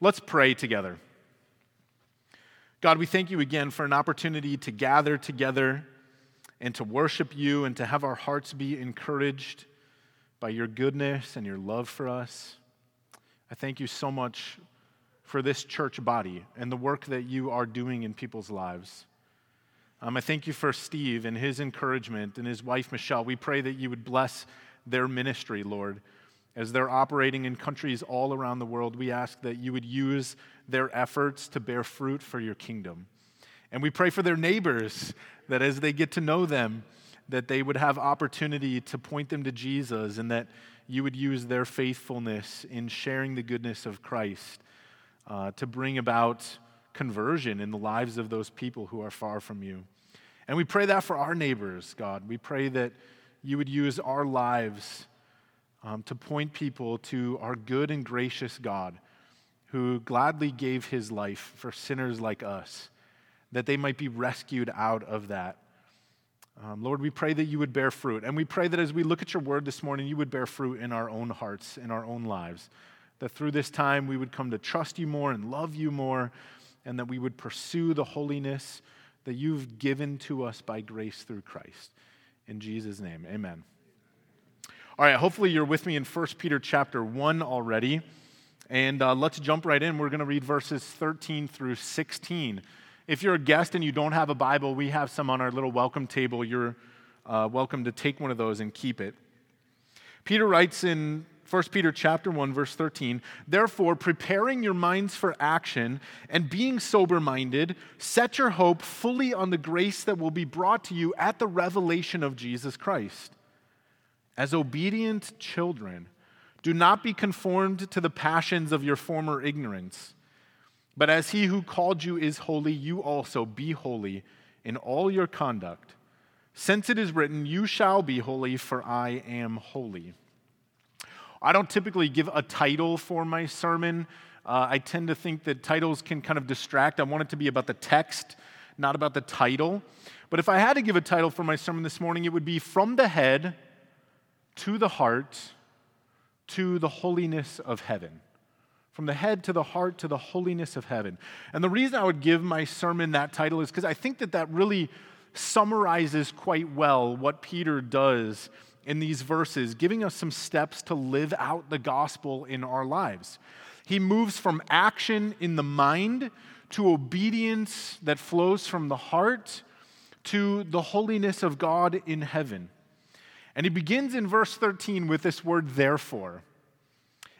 Let's pray together. God, we thank you again for an opportunity to gather together and to worship you and to have our hearts be encouraged by your goodness and your love for us. I thank you so much for this church body and the work that you are doing in people's lives. Um, I thank you for Steve and his encouragement and his wife, Michelle. We pray that you would bless their ministry, Lord. As they're operating in countries all around the world, we ask that you would use their efforts to bear fruit for your kingdom. And we pray for their neighbors that as they get to know them, that they would have opportunity to point them to Jesus and that you would use their faithfulness in sharing the goodness of Christ uh, to bring about conversion in the lives of those people who are far from you. And we pray that for our neighbors, God. We pray that you would use our lives um, to point people to our good and gracious God who gladly gave his life for sinners like us, that they might be rescued out of that. Um, Lord, we pray that you would bear fruit. And we pray that as we look at your word this morning, you would bear fruit in our own hearts, in our own lives. That through this time we would come to trust you more and love you more, and that we would pursue the holiness that you've given to us by grace through Christ. In Jesus' name, amen. All right, hopefully you're with me in 1 Peter chapter 1 already. And uh, let's jump right in. We're going to read verses 13 through 16. If you're a guest and you don't have a Bible, we have some on our little welcome table. You're uh, welcome to take one of those and keep it. Peter writes in 1 Peter chapter 1 verse 13, therefore preparing your minds for action and being sober-minded, set your hope fully on the grace that will be brought to you at the revelation of Jesus Christ. As obedient children, do not be conformed to the passions of your former ignorance. But as he who called you is holy, you also be holy in all your conduct. Since it is written, You shall be holy, for I am holy. I don't typically give a title for my sermon. Uh, I tend to think that titles can kind of distract. I want it to be about the text, not about the title. But if I had to give a title for my sermon this morning, it would be From the Head to the Heart to the Holiness of Heaven from the head to the heart to the holiness of heaven. And the reason I would give my sermon that title is because I think that that really summarizes quite well what Peter does in these verses, giving us some steps to live out the gospel in our lives. He moves from action in the mind to obedience that flows from the heart to the holiness of God in heaven. And he begins in verse 13 with this word, therefore.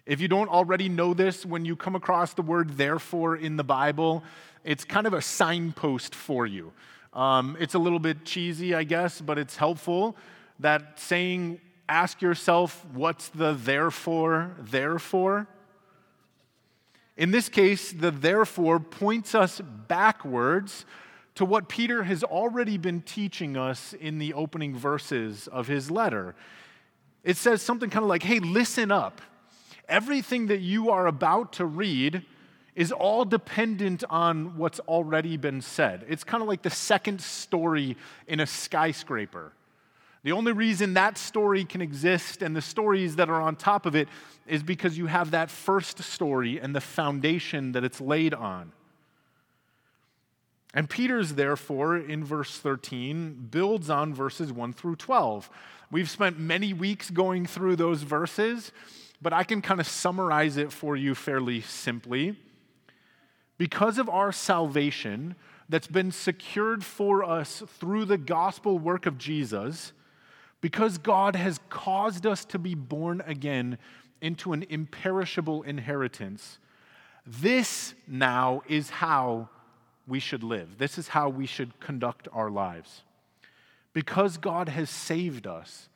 If you don't already know this, when you come across the word therefore in the Bible, it's kind of a signpost for you. Um, it's a little bit cheesy, I guess, but it's helpful. That saying, ask yourself, what's the therefore, therefore? In this case, the therefore points us backwards to what Peter has already been teaching us in the opening verses of his letter. It says something kind of like, hey, listen up everything that you are about to read is all dependent on what's already been said. It's kind of like the second story in a skyscraper. The only reason that story can exist and the stories that are on top of it is because you have that first story and the foundation that it's laid on. And Peter's, therefore, in verse 13, builds on verses 1 through 12. We've spent many weeks going through those verses but I can kind of summarize it for you fairly simply. Because of our salvation that's been secured for us through the gospel work of Jesus, because God has caused us to be born again into an imperishable inheritance, this now is how we should live. This is how we should conduct our lives. Because God has saved us,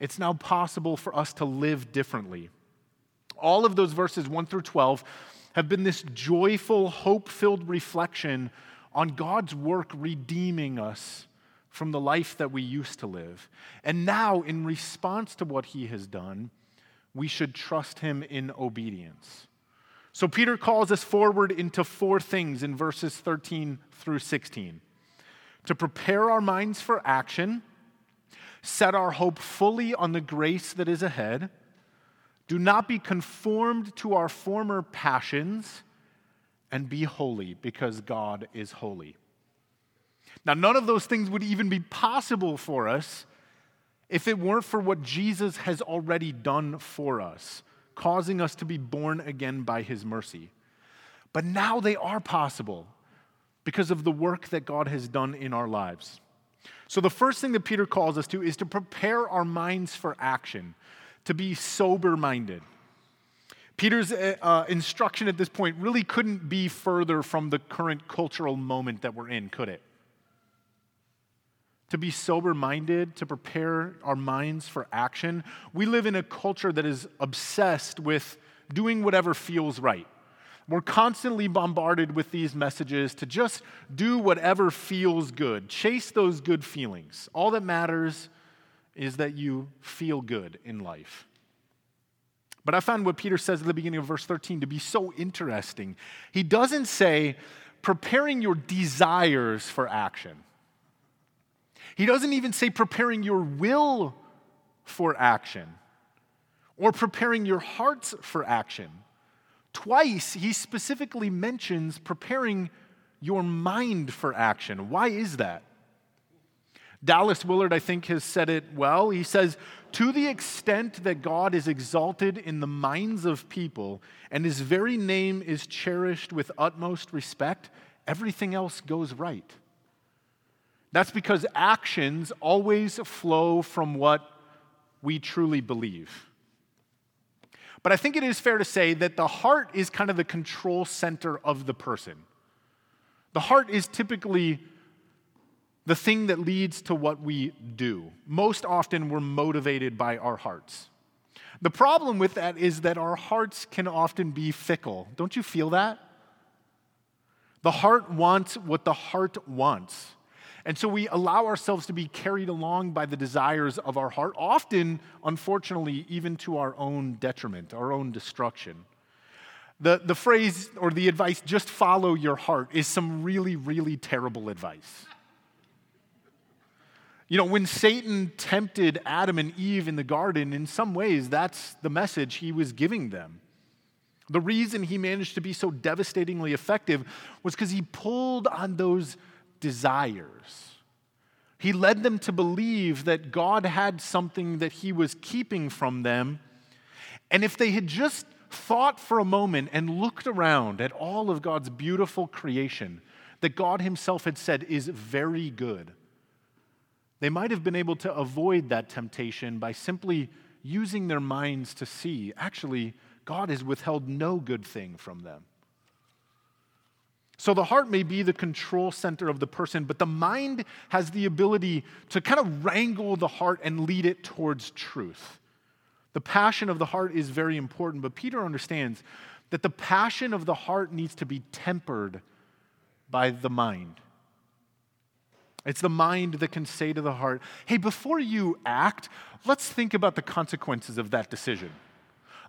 it's now possible for us to live differently. All of those verses 1 through 12 have been this joyful, hope filled reflection on God's work redeeming us from the life that we used to live. And now, in response to what he has done, we should trust him in obedience. So, Peter calls us forward into four things in verses 13 through 16 to prepare our minds for action, set our hope fully on the grace that is ahead Do not be conformed to our former passions, and be holy because God is holy. Now, none of those things would even be possible for us if it weren't for what Jesus has already done for us, causing us to be born again by his mercy. But now they are possible because of the work that God has done in our lives. So, the first thing that Peter calls us to is to prepare our minds for action, to be sober minded. Peter's uh, uh, instruction at this point really couldn't be further from the current cultural moment that we're in, could it? To be sober minded, to prepare our minds for action. We live in a culture that is obsessed with doing whatever feels right. We're constantly bombarded with these messages to just do whatever feels good, chase those good feelings. All that matters is that you feel good in life. But I found what Peter says at the beginning of verse 13 to be so interesting. He doesn't say, preparing your desires for action. He doesn't even say preparing your will for action or preparing your hearts for action. Twice, he specifically mentions preparing your mind for action. Why is that? Dallas Willard, I think, has said it well. He says, To the extent that God is exalted in the minds of people and his very name is cherished with utmost respect, everything else goes right. That's because actions always flow from what we truly believe. But I think it is fair to say that the heart is kind of the control center of the person. The heart is typically the thing that leads to what we do. Most often, we're motivated by our hearts. The problem with that is that our hearts can often be fickle. Don't you feel that? The heart wants what the heart wants. And so we allow ourselves to be carried along by the desires of our heart, often, unfortunately, even to our own detriment, our own destruction. The, the phrase or the advice, just follow your heart, is some really, really terrible advice. You know, when Satan tempted Adam and Eve in the garden, in some ways, that's the message he was giving them. The reason he managed to be so devastatingly effective was because he pulled on those desires. He led them to believe that God had something that he was keeping from them. And if they had just thought for a moment and looked around at all of God's beautiful creation that God himself had said is very good, they might have been able to avoid that temptation by simply using their minds to see actually, God has withheld no good thing from them. So the heart may be the control center of the person, but the mind has the ability to kind of wrangle the heart and lead it towards truth. The passion of the heart is very important, but Peter understands that the passion of the heart needs to be tempered by the mind. It's the mind that can say to the heart, hey, before you act, let's think about the consequences of that decision.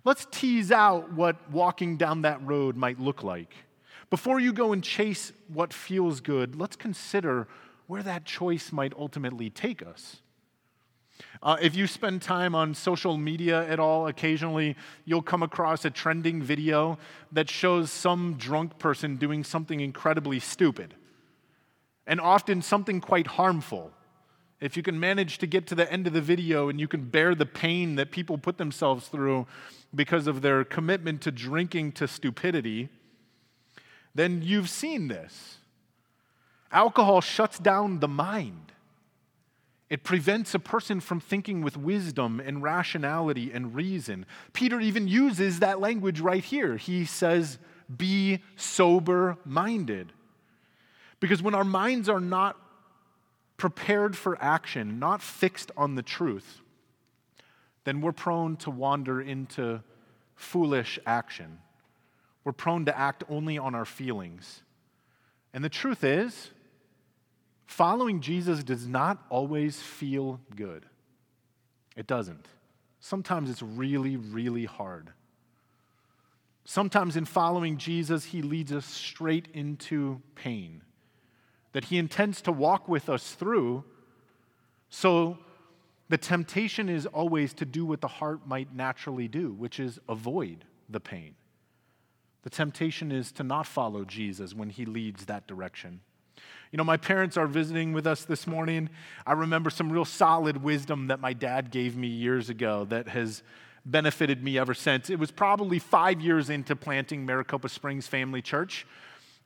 Let's tease out what walking down that road might look like. Before you go and chase what feels good, let's consider where that choice might ultimately take us. Uh, if you spend time on social media at all, occasionally you'll come across a trending video that shows some drunk person doing something incredibly stupid, and often something quite harmful. If you can manage to get to the end of the video and you can bear the pain that people put themselves through because of their commitment to drinking to stupidity, then you've seen this. Alcohol shuts down the mind. It prevents a person from thinking with wisdom and rationality and reason. Peter even uses that language right here. He says, Be sober minded. Because when our minds are not prepared for action, not fixed on the truth, then we're prone to wander into foolish action. We're prone to act only on our feelings. And the truth is, following Jesus does not always feel good. It doesn't. Sometimes it's really, really hard. Sometimes in following Jesus, he leads us straight into pain that he intends to walk with us through so the temptation is always to do what the heart might naturally do, which is avoid the pain. The temptation is to not follow Jesus when he leads that direction. You know, my parents are visiting with us this morning. I remember some real solid wisdom that my dad gave me years ago that has benefited me ever since. It was probably five years into planting Maricopa Springs Family Church.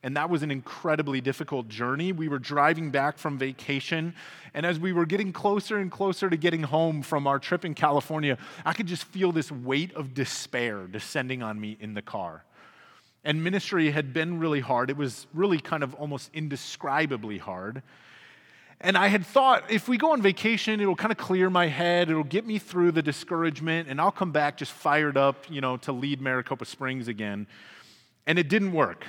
And that was an incredibly difficult journey. We were driving back from vacation. And as we were getting closer and closer to getting home from our trip in California, I could just feel this weight of despair descending on me in the car. And ministry had been really hard. It was really kind of almost indescribably hard. And I had thought if we go on vacation, it'll kind of clear my head, it'll get me through the discouragement, and I'll come back just fired up, you know, to lead Maricopa Springs again. And it didn't work.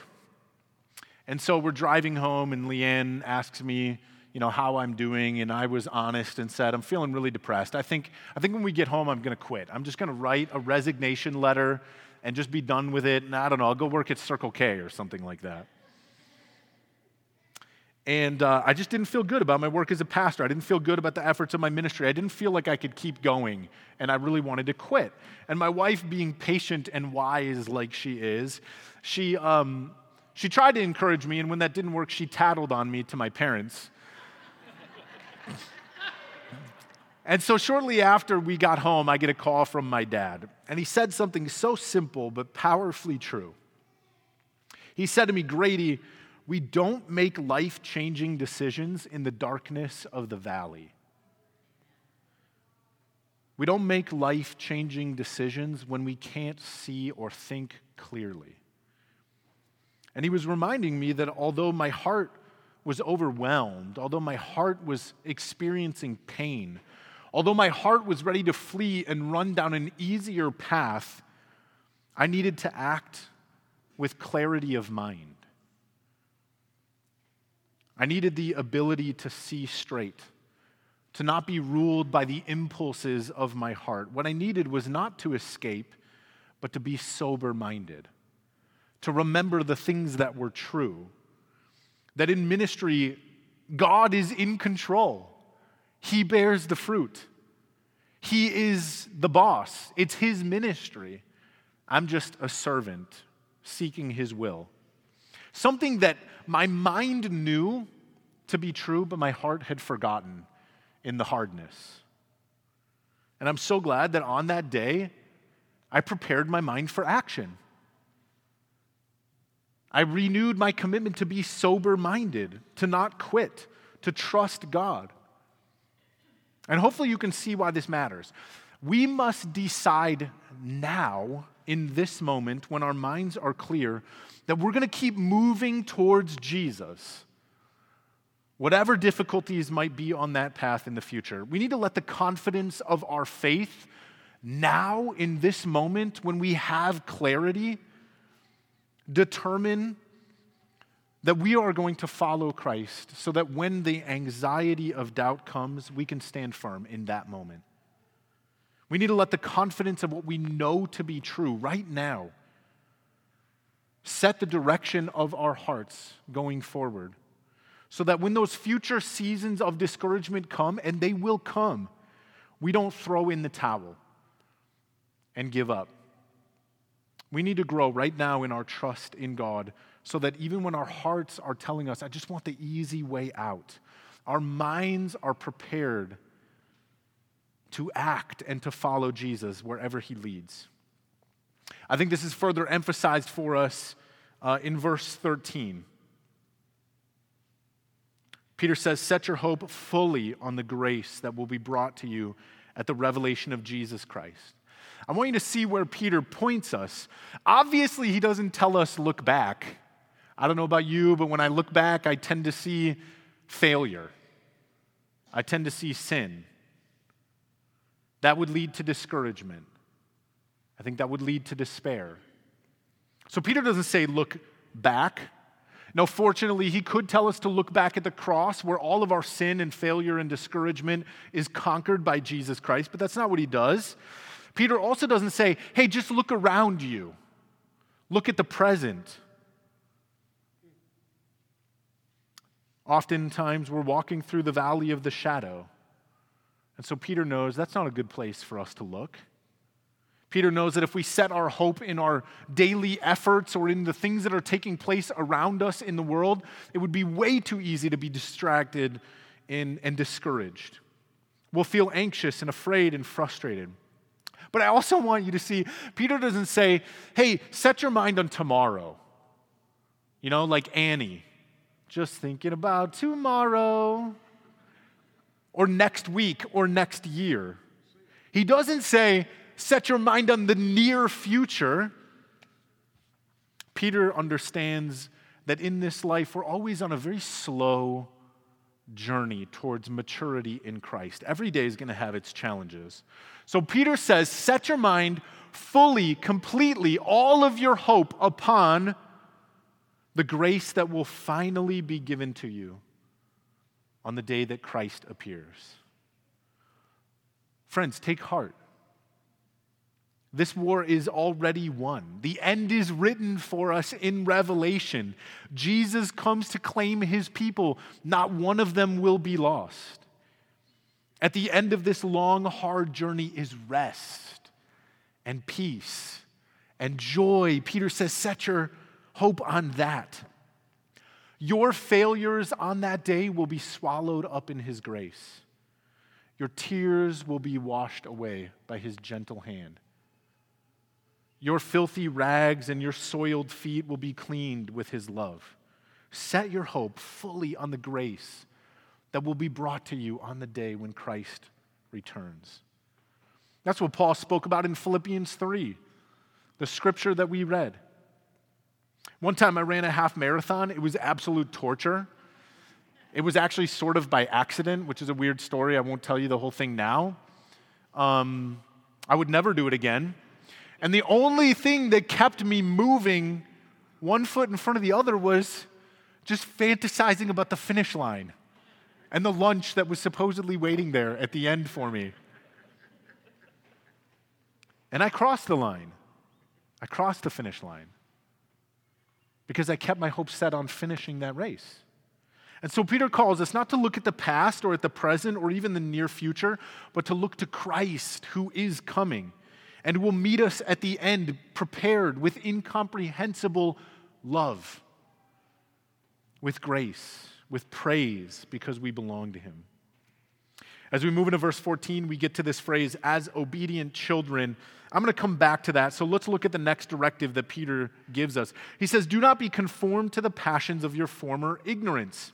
And so we're driving home, and Leanne asks me, you know, how I'm doing, and I was honest and said, I'm feeling really depressed. I think, I think when we get home, I'm going to quit. I'm just going to write a resignation letter and just be done with it. And I don't know, I'll go work at Circle K or something like that. And uh, I just didn't feel good about my work as a pastor. I didn't feel good about the efforts of my ministry. I didn't feel like I could keep going, and I really wanted to quit. And my wife, being patient and wise like she is, she, um, she tried to encourage me, and when that didn't work, she tattled on me to my parents. And so, shortly after we got home, I get a call from my dad, and he said something so simple but powerfully true. He said to me, Grady, we don't make life changing decisions in the darkness of the valley. We don't make life changing decisions when we can't see or think clearly. And he was reminding me that although my heart was overwhelmed, although my heart was experiencing pain, although my heart was ready to flee and run down an easier path, I needed to act with clarity of mind. I needed the ability to see straight, to not be ruled by the impulses of my heart. What I needed was not to escape, but to be sober minded, to remember the things that were true. That in ministry, God is in control, He bears the fruit. He is the boss. It's his ministry. I'm just a servant seeking his will. Something that my mind knew to be true, but my heart had forgotten in the hardness. And I'm so glad that on that day, I prepared my mind for action. I renewed my commitment to be sober minded, to not quit, to trust God. And hopefully you can see why this matters. We must decide now, in this moment, when our minds are clear, that we're going to keep moving towards Jesus. Whatever difficulties might be on that path in the future, we need to let the confidence of our faith now, in this moment, when we have clarity, determine that we are going to follow Christ so that when the anxiety of doubt comes, we can stand firm in that moment. We need to let the confidence of what we know to be true right now set the direction of our hearts going forward so that when those future seasons of discouragement come, and they will come, we don't throw in the towel and give up. We need to grow right now in our trust in God so that even when our hearts are telling us, I just want the easy way out, our minds are prepared to act and to follow Jesus wherever he leads. I think this is further emphasized for us uh, in verse 13. Peter says, Set your hope fully on the grace that will be brought to you at the revelation of Jesus Christ. I want you to see where Peter points us. Obviously, he doesn't tell us, look back. I don't know about you, but when I look back, I tend to see failure. I tend to see sin. That would lead to discouragement. I think that would lead to despair. So Peter doesn't say, look back. No, fortunately, he could tell us to look back at the cross where all of our sin and failure and discouragement is conquered by Jesus Christ, but that's not what he does. Peter also doesn't say, hey, just look around you, look at the present. Oftentimes, we're walking through the valley of the shadow. And so Peter knows that's not a good place for us to look. Peter knows that if we set our hope in our daily efforts or in the things that are taking place around us in the world, it would be way too easy to be distracted and, and discouraged. We'll feel anxious and afraid and frustrated. But I also want you to see, Peter doesn't say, hey, set your mind on tomorrow. You know, like Annie, just thinking about tomorrow or next week or next year. He doesn't say, set your mind on the near future. Peter understands that in this life, we're always on a very slow journey towards maturity in Christ. Every day is going to have its challenges. So Peter says, set your mind fully, completely, all of your hope upon the grace that will finally be given to you on the day that Christ appears. Friends, take heart. This war is already won. The end is written for us in Revelation. Jesus comes to claim his people. Not one of them will be lost. At the end of this long, hard journey is rest and peace and joy. Peter says, Set your hope on that. Your failures on that day will be swallowed up in his grace. Your tears will be washed away by his gentle hand. Your filthy rags and your soiled feet will be cleaned with his love. Set your hope fully on the grace that will be brought to you on the day when Christ returns. That's what Paul spoke about in Philippians 3, the scripture that we read. One time I ran a half marathon, it was absolute torture. It was actually sort of by accident, which is a weird story. I won't tell you the whole thing now. Um, I would never do it again. And the only thing that kept me moving one foot in front of the other was just fantasizing about the finish line and the lunch that was supposedly waiting there at the end for me. And I crossed the line. I crossed the finish line because I kept my hopes set on finishing that race. And so Peter calls us not to look at the past or at the present or even the near future, but to look to Christ who is coming and will meet us at the end prepared with incomprehensible love, with grace, with praise, because we belong to Him. As we move into verse 14, we get to this phrase, as obedient children. I'm going to come back to that. So let's look at the next directive that Peter gives us. He says, Do not be conformed to the passions of your former ignorance.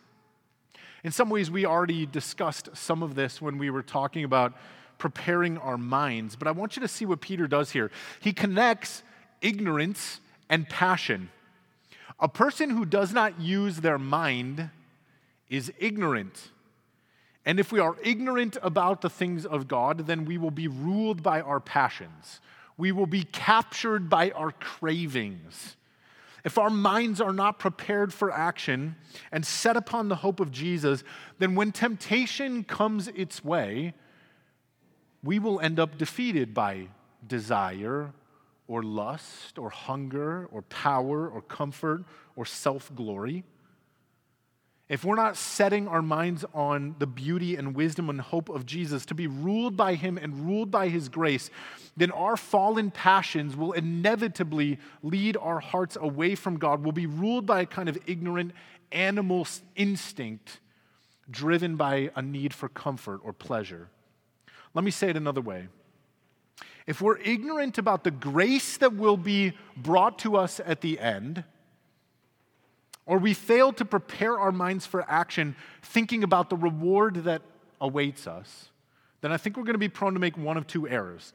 In some ways, we already discussed some of this when we were talking about preparing our minds. But I want you to see what Peter does here. He connects ignorance and passion. A person who does not use their mind is ignorant. And if we are ignorant about the things of God, then we will be ruled by our passions. We will be captured by our cravings. If our minds are not prepared for action and set upon the hope of Jesus, then when temptation comes its way, we will end up defeated by desire or lust or hunger or power or comfort or self glory. If we're not setting our minds on the beauty and wisdom and hope of Jesus to be ruled by Him and ruled by His grace, then our fallen passions will inevitably lead our hearts away from God. We'll be ruled by a kind of ignorant animal instinct driven by a need for comfort or pleasure. Let me say it another way. If we're ignorant about the grace that will be brought to us at the end, or we fail to prepare our minds for action thinking about the reward that awaits us, then I think we're going to be prone to make one of two errors.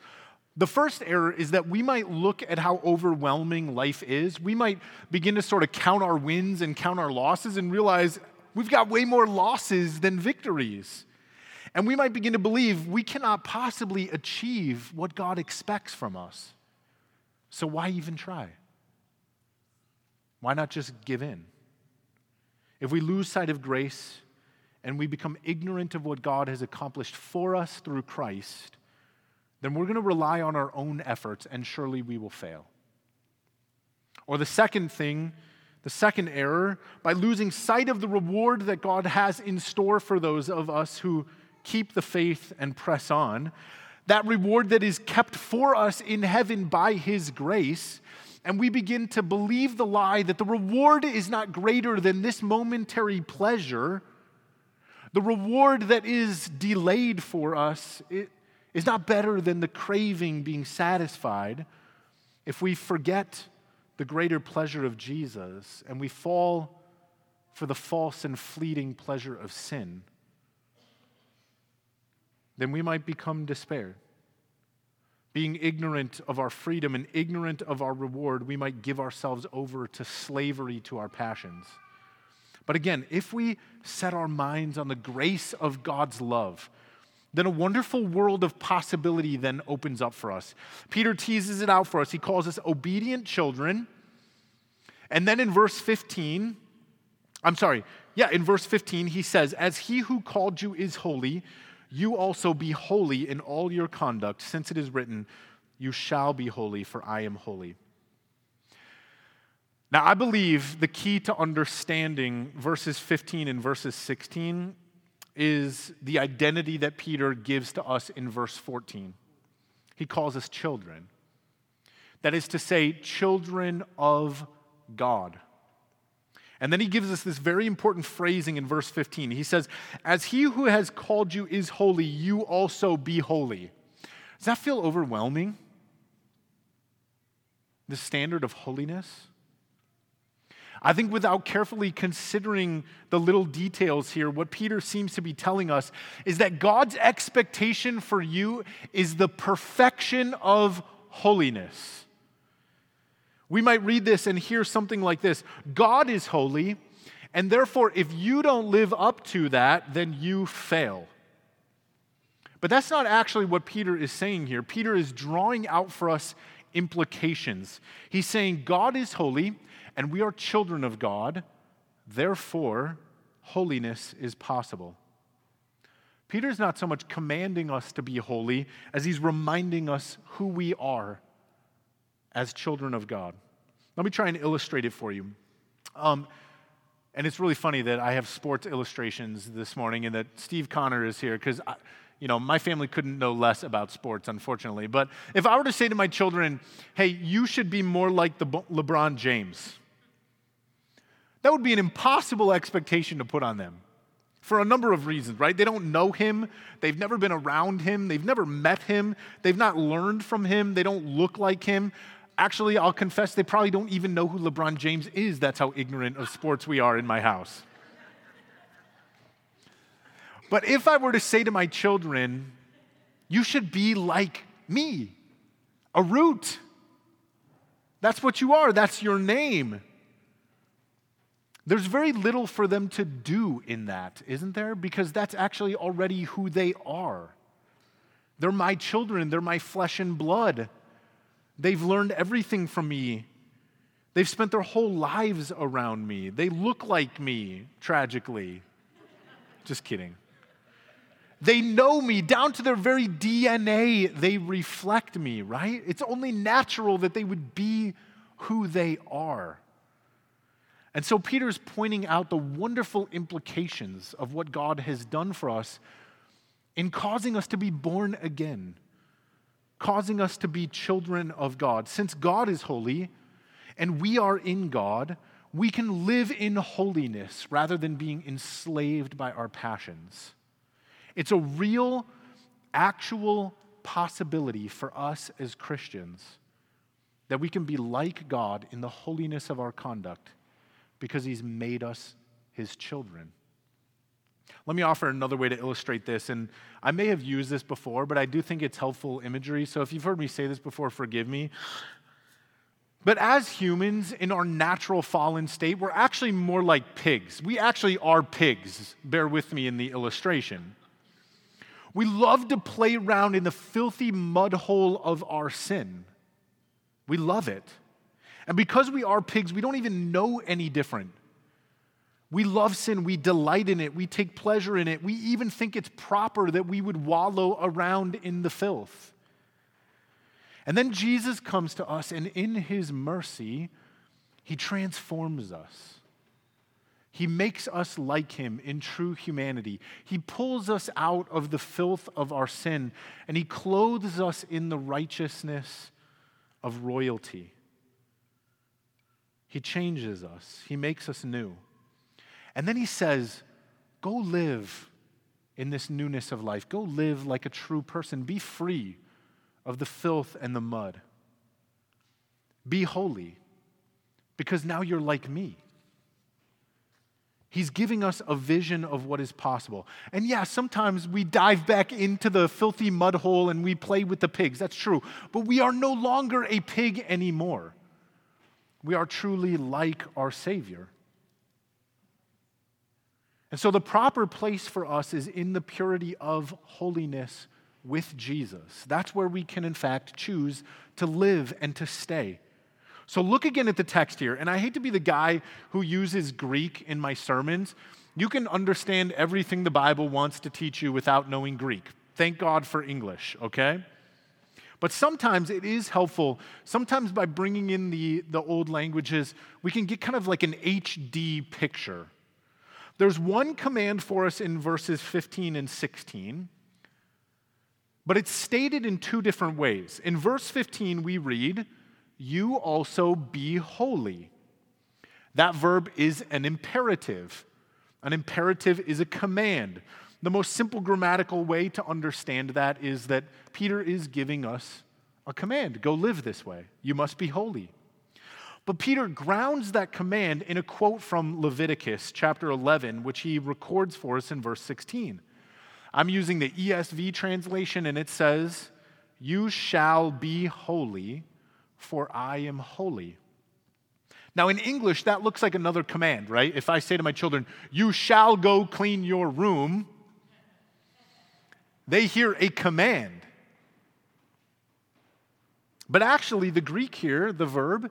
The first error is that we might look at how overwhelming life is. We might begin to sort of count our wins and count our losses and realize we've got way more losses than victories. And we might begin to believe we cannot possibly achieve what God expects from us. So why even try? Why not just give in? If we lose sight of grace and we become ignorant of what God has accomplished for us through Christ, then we're going to rely on our own efforts and surely we will fail. Or the second thing, the second error, by losing sight of the reward that God has in store for those of us who keep the faith and press on, that reward that is kept for us in heaven by His grace, and we begin to believe the lie that the reward is not greater than this momentary pleasure, the reward that is delayed for us is not better than the craving being satisfied. If we forget the greater pleasure of Jesus and we fall for the false and fleeting pleasure of sin, then we might become despaired. Being ignorant of our freedom and ignorant of our reward, we might give ourselves over to slavery to our passions. But again, if we set our minds on the grace of God's love, then a wonderful world of possibility then opens up for us. Peter teases it out for us. He calls us obedient children. And then in verse 15, I'm sorry, yeah, in verse 15, he says, As he who called you is holy, you also be holy in all your conduct, since it is written, You shall be holy, for I am holy. Now, I believe the key to understanding verses 15 and verses 16 is the identity that Peter gives to us in verse 14. He calls us children. That is to say, children of God. And then he gives us this very important phrasing in verse 15. He says, As he who has called you is holy, you also be holy. Does that feel overwhelming? The standard of holiness? I think without carefully considering the little details here, what Peter seems to be telling us is that God's expectation for you is the perfection of holiness. We might read this and hear something like this God is holy, and therefore, if you don't live up to that, then you fail. But that's not actually what Peter is saying here. Peter is drawing out for us implications. He's saying God is holy, and we are children of God, therefore, holiness is possible. Peter's not so much commanding us to be holy as he's reminding us who we are as children of God. Let me try and illustrate it for you. Um, and it's really funny that I have sports illustrations this morning and that Steve Connor is here because you know, my family couldn't know less about sports, unfortunately. But if I were to say to my children, hey, you should be more like the LeBron James, that would be an impossible expectation to put on them for a number of reasons, right? They don't know him, they've never been around him, they've never met him, they've not learned from him, they don't look like him. Actually, I'll confess, they probably don't even know who LeBron James is. That's how ignorant of sports we are in my house. But if I were to say to my children, you should be like me, a root. That's what you are, that's your name. There's very little for them to do in that, isn't there? Because that's actually already who they are. They're my children, they're my flesh and blood. They've learned everything from me. They've spent their whole lives around me. They look like me, tragically. Just kidding. They know me down to their very DNA. They reflect me, right? It's only natural that they would be who they are. And so Peter's pointing out the wonderful implications of what God has done for us in causing us to be born again, causing us to be children of God. Since God is holy and we are in God, we can live in holiness rather than being enslaved by our passions. It's a real, actual possibility for us as Christians that we can be like God in the holiness of our conduct because he's made us his children. Let me offer another way to illustrate this. And I may have used this before, but I do think it's helpful imagery. So if you've heard me say this before, forgive me. But as humans in our natural fallen state, we're actually more like pigs. We actually are pigs. Bear with me in the illustration. We love to play around in the filthy mud hole of our sin. We love it. And because we are pigs, we don't even know any different. We love sin, we delight in it, we take pleasure in it, we even think it's proper that we would wallow around in the filth. And then Jesus comes to us, and in his mercy, he transforms us. He makes us like him in true humanity. He pulls us out of the filth of our sin and he clothes us in the righteousness of royalty. He changes us, he makes us new. And then he says, Go live in this newness of life. Go live like a true person. Be free of the filth and the mud. Be holy because now you're like me. He's giving us a vision of what is possible. And yeah, sometimes we dive back into the filthy mud hole and we play with the pigs. That's true. But we are no longer a pig anymore. We are truly like our Savior. And so the proper place for us is in the purity of holiness with Jesus. That's where we can, in fact, choose to live and to stay. So look again at the text here. And I hate to be the guy who uses Greek in my sermons. You can understand everything the Bible wants to teach you without knowing Greek. Thank God for English, okay? But sometimes it is helpful. Sometimes by bringing in the, the old languages, we can get kind of like an HD picture. There's one command for us in verses 15 and 16, but it's stated in two different ways. In verse 15, we read, you also be holy. That verb is an imperative. An imperative is a command. The most simple grammatical way to understand that is that Peter is giving us a command go live this way. You must be holy. But Peter grounds that command in a quote from Leviticus chapter 11, which he records for us in verse 16. I'm using the ESV translation, and it says, You shall be holy for I am holy. Now, in English, that looks like another command, right? If I say to my children, You shall go clean your room, they hear a command. But actually, the Greek here, the verb,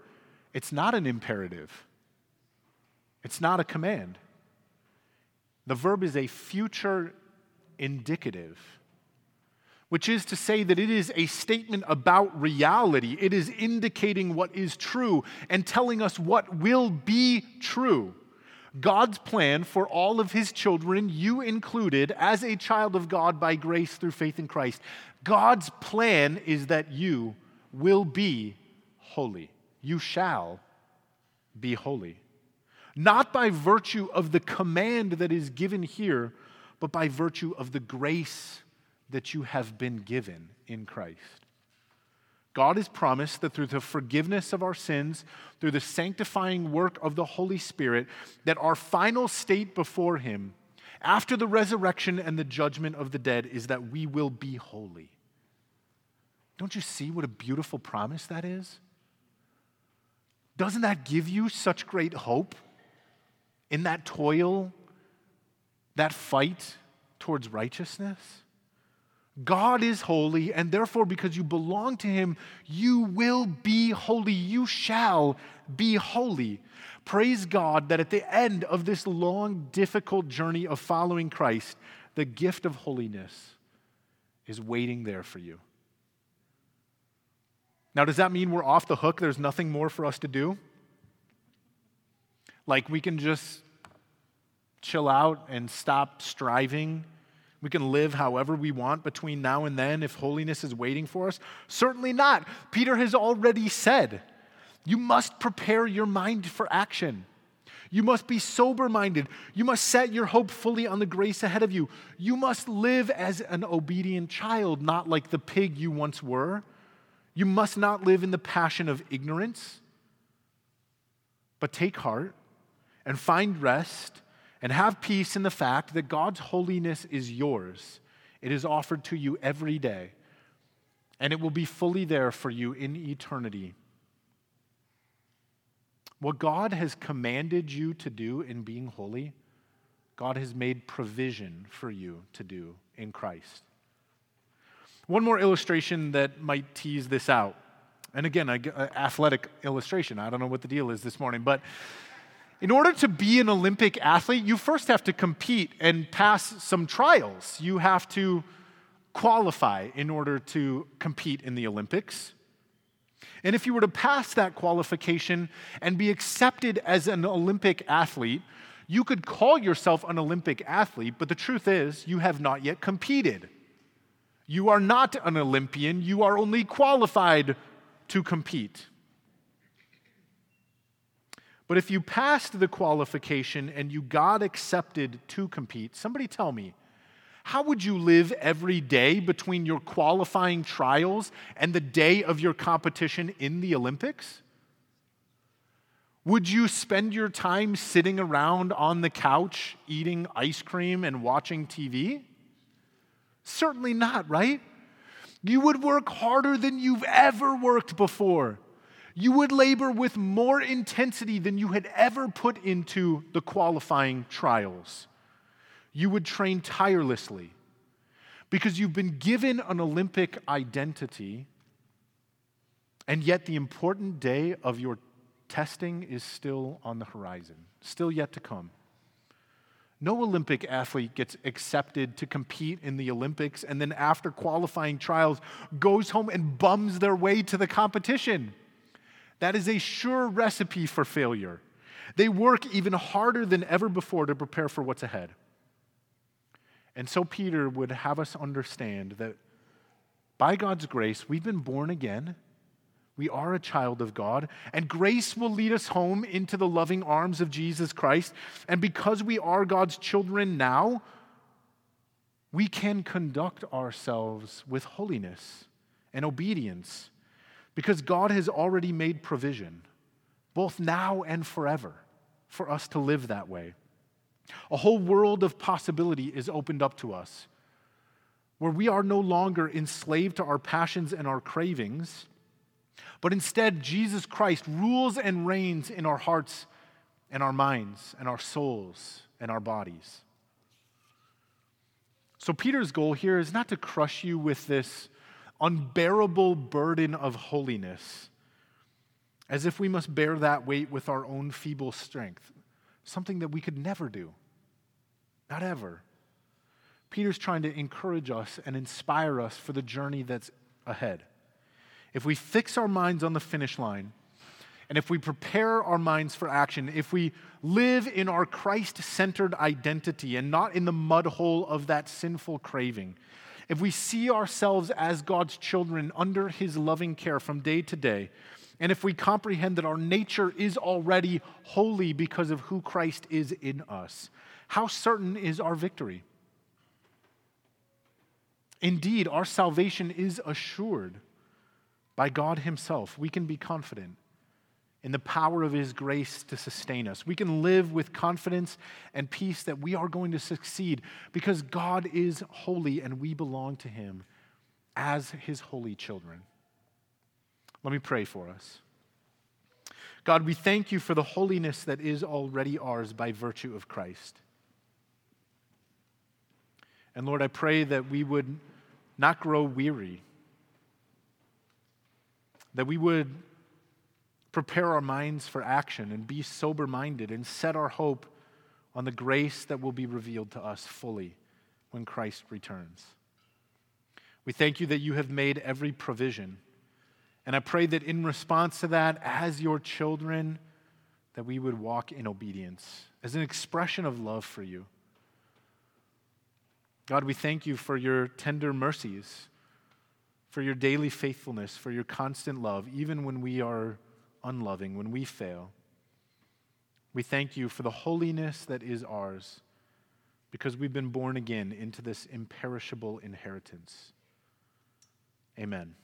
it's not an imperative, it's not a command. The verb is a future indicative which is to say that it is a statement about reality. It is indicating what is true and telling us what will be true. God's plan for all of his children, you included, as a child of God by grace through faith in Christ, God's plan is that you will be holy. You shall be holy. Not by virtue of the command that is given here, but by virtue of the grace that you have been given in Christ. God has promised that through the forgiveness of our sins, through the sanctifying work of the Holy Spirit, that our final state before Him, after the resurrection and the judgment of the dead, is that we will be holy. Don't you see what a beautiful promise that is? Doesn't that give you such great hope in that toil, that fight towards righteousness? God is holy, and therefore, because you belong to Him, you will be holy. You shall be holy. Praise God that at the end of this long, difficult journey of following Christ, the gift of holiness is waiting there for you. Now, does that mean we're off the hook? There's nothing more for us to do? Like we can just chill out and stop striving we can live however we want between now and then if holiness is waiting for us? Certainly not. Peter has already said, you must prepare your mind for action. You must be sober minded. You must set your hope fully on the grace ahead of you. You must live as an obedient child, not like the pig you once were. You must not live in the passion of ignorance, but take heart and find rest and have peace in the fact that God's holiness is yours. It is offered to you every day, and it will be fully there for you in eternity. What God has commanded you to do in being holy, God has made provision for you to do in Christ. One more illustration that might tease this out. And again, an uh, athletic illustration. I don't know what the deal is this morning, but in order to be an Olympic athlete, you first have to compete and pass some trials. You have to qualify in order to compete in the Olympics. And if you were to pass that qualification and be accepted as an Olympic athlete, You could call yourself an Olympic athlete, but the truth is, you have not yet competed. You are not an Olympian, you are only qualified to compete. But if you passed the qualification and you got accepted to compete, somebody tell me, how would you live every day between your qualifying trials and the day of your competition in the Olympics? Would you spend your time sitting around on the couch eating ice cream and watching TV? Certainly not, right? You would work harder than you've ever worked before. You would labor with more intensity than you had ever put into the qualifying trials. You would train tirelessly because you've been given an Olympic identity, and yet the important day of your testing is still on the horizon, still yet to come. No Olympic athlete gets accepted to compete in the Olympics and then, after qualifying trials, goes home and bums their way to the competition. That is a sure recipe for failure. They work even harder than ever before to prepare for what's ahead. And so, Peter would have us understand that by God's grace, we've been born again we are a child of God, and grace will lead us home into the loving arms of Jesus Christ. And because we are God's children now, we can conduct ourselves with holiness and obedience because God has already made provision, both now and forever, for us to live that way. A whole world of possibility is opened up to us where we are no longer enslaved to our passions and our cravings but instead, Jesus Christ rules and reigns in our hearts and our minds and our souls and our bodies. So, Peter's goal here is not to crush you with this unbearable burden of holiness, as if we must bear that weight with our own feeble strength, something that we could never do. Not ever. Peter's trying to encourage us and inspire us for the journey that's ahead if we fix our minds on the finish line, and if we prepare our minds for action, if we live in our Christ centered identity and not in the mud hole of that sinful craving, if we see ourselves as God's children under His loving care from day to day, and if we comprehend that our nature is already holy because of who Christ is in us, how certain is our victory? Indeed, our salvation is assured by God Himself, we can be confident in the power of His grace to sustain us. We can live with confidence and peace that we are going to succeed because God is holy and we belong to Him as His holy children. Let me pray for us. God, we thank you for the holiness that is already ours by virtue of Christ. And Lord, I pray that we would not grow weary that we would prepare our minds for action and be sober minded and set our hope on the grace that will be revealed to us fully when Christ returns. We thank you that you have made every provision. And I pray that in response to that, as your children, that we would walk in obedience as an expression of love for you. God, we thank you for your tender mercies for your daily faithfulness, for your constant love, even when we are unloving, when we fail. We thank you for the holiness that is ours because we've been born again into this imperishable inheritance. Amen.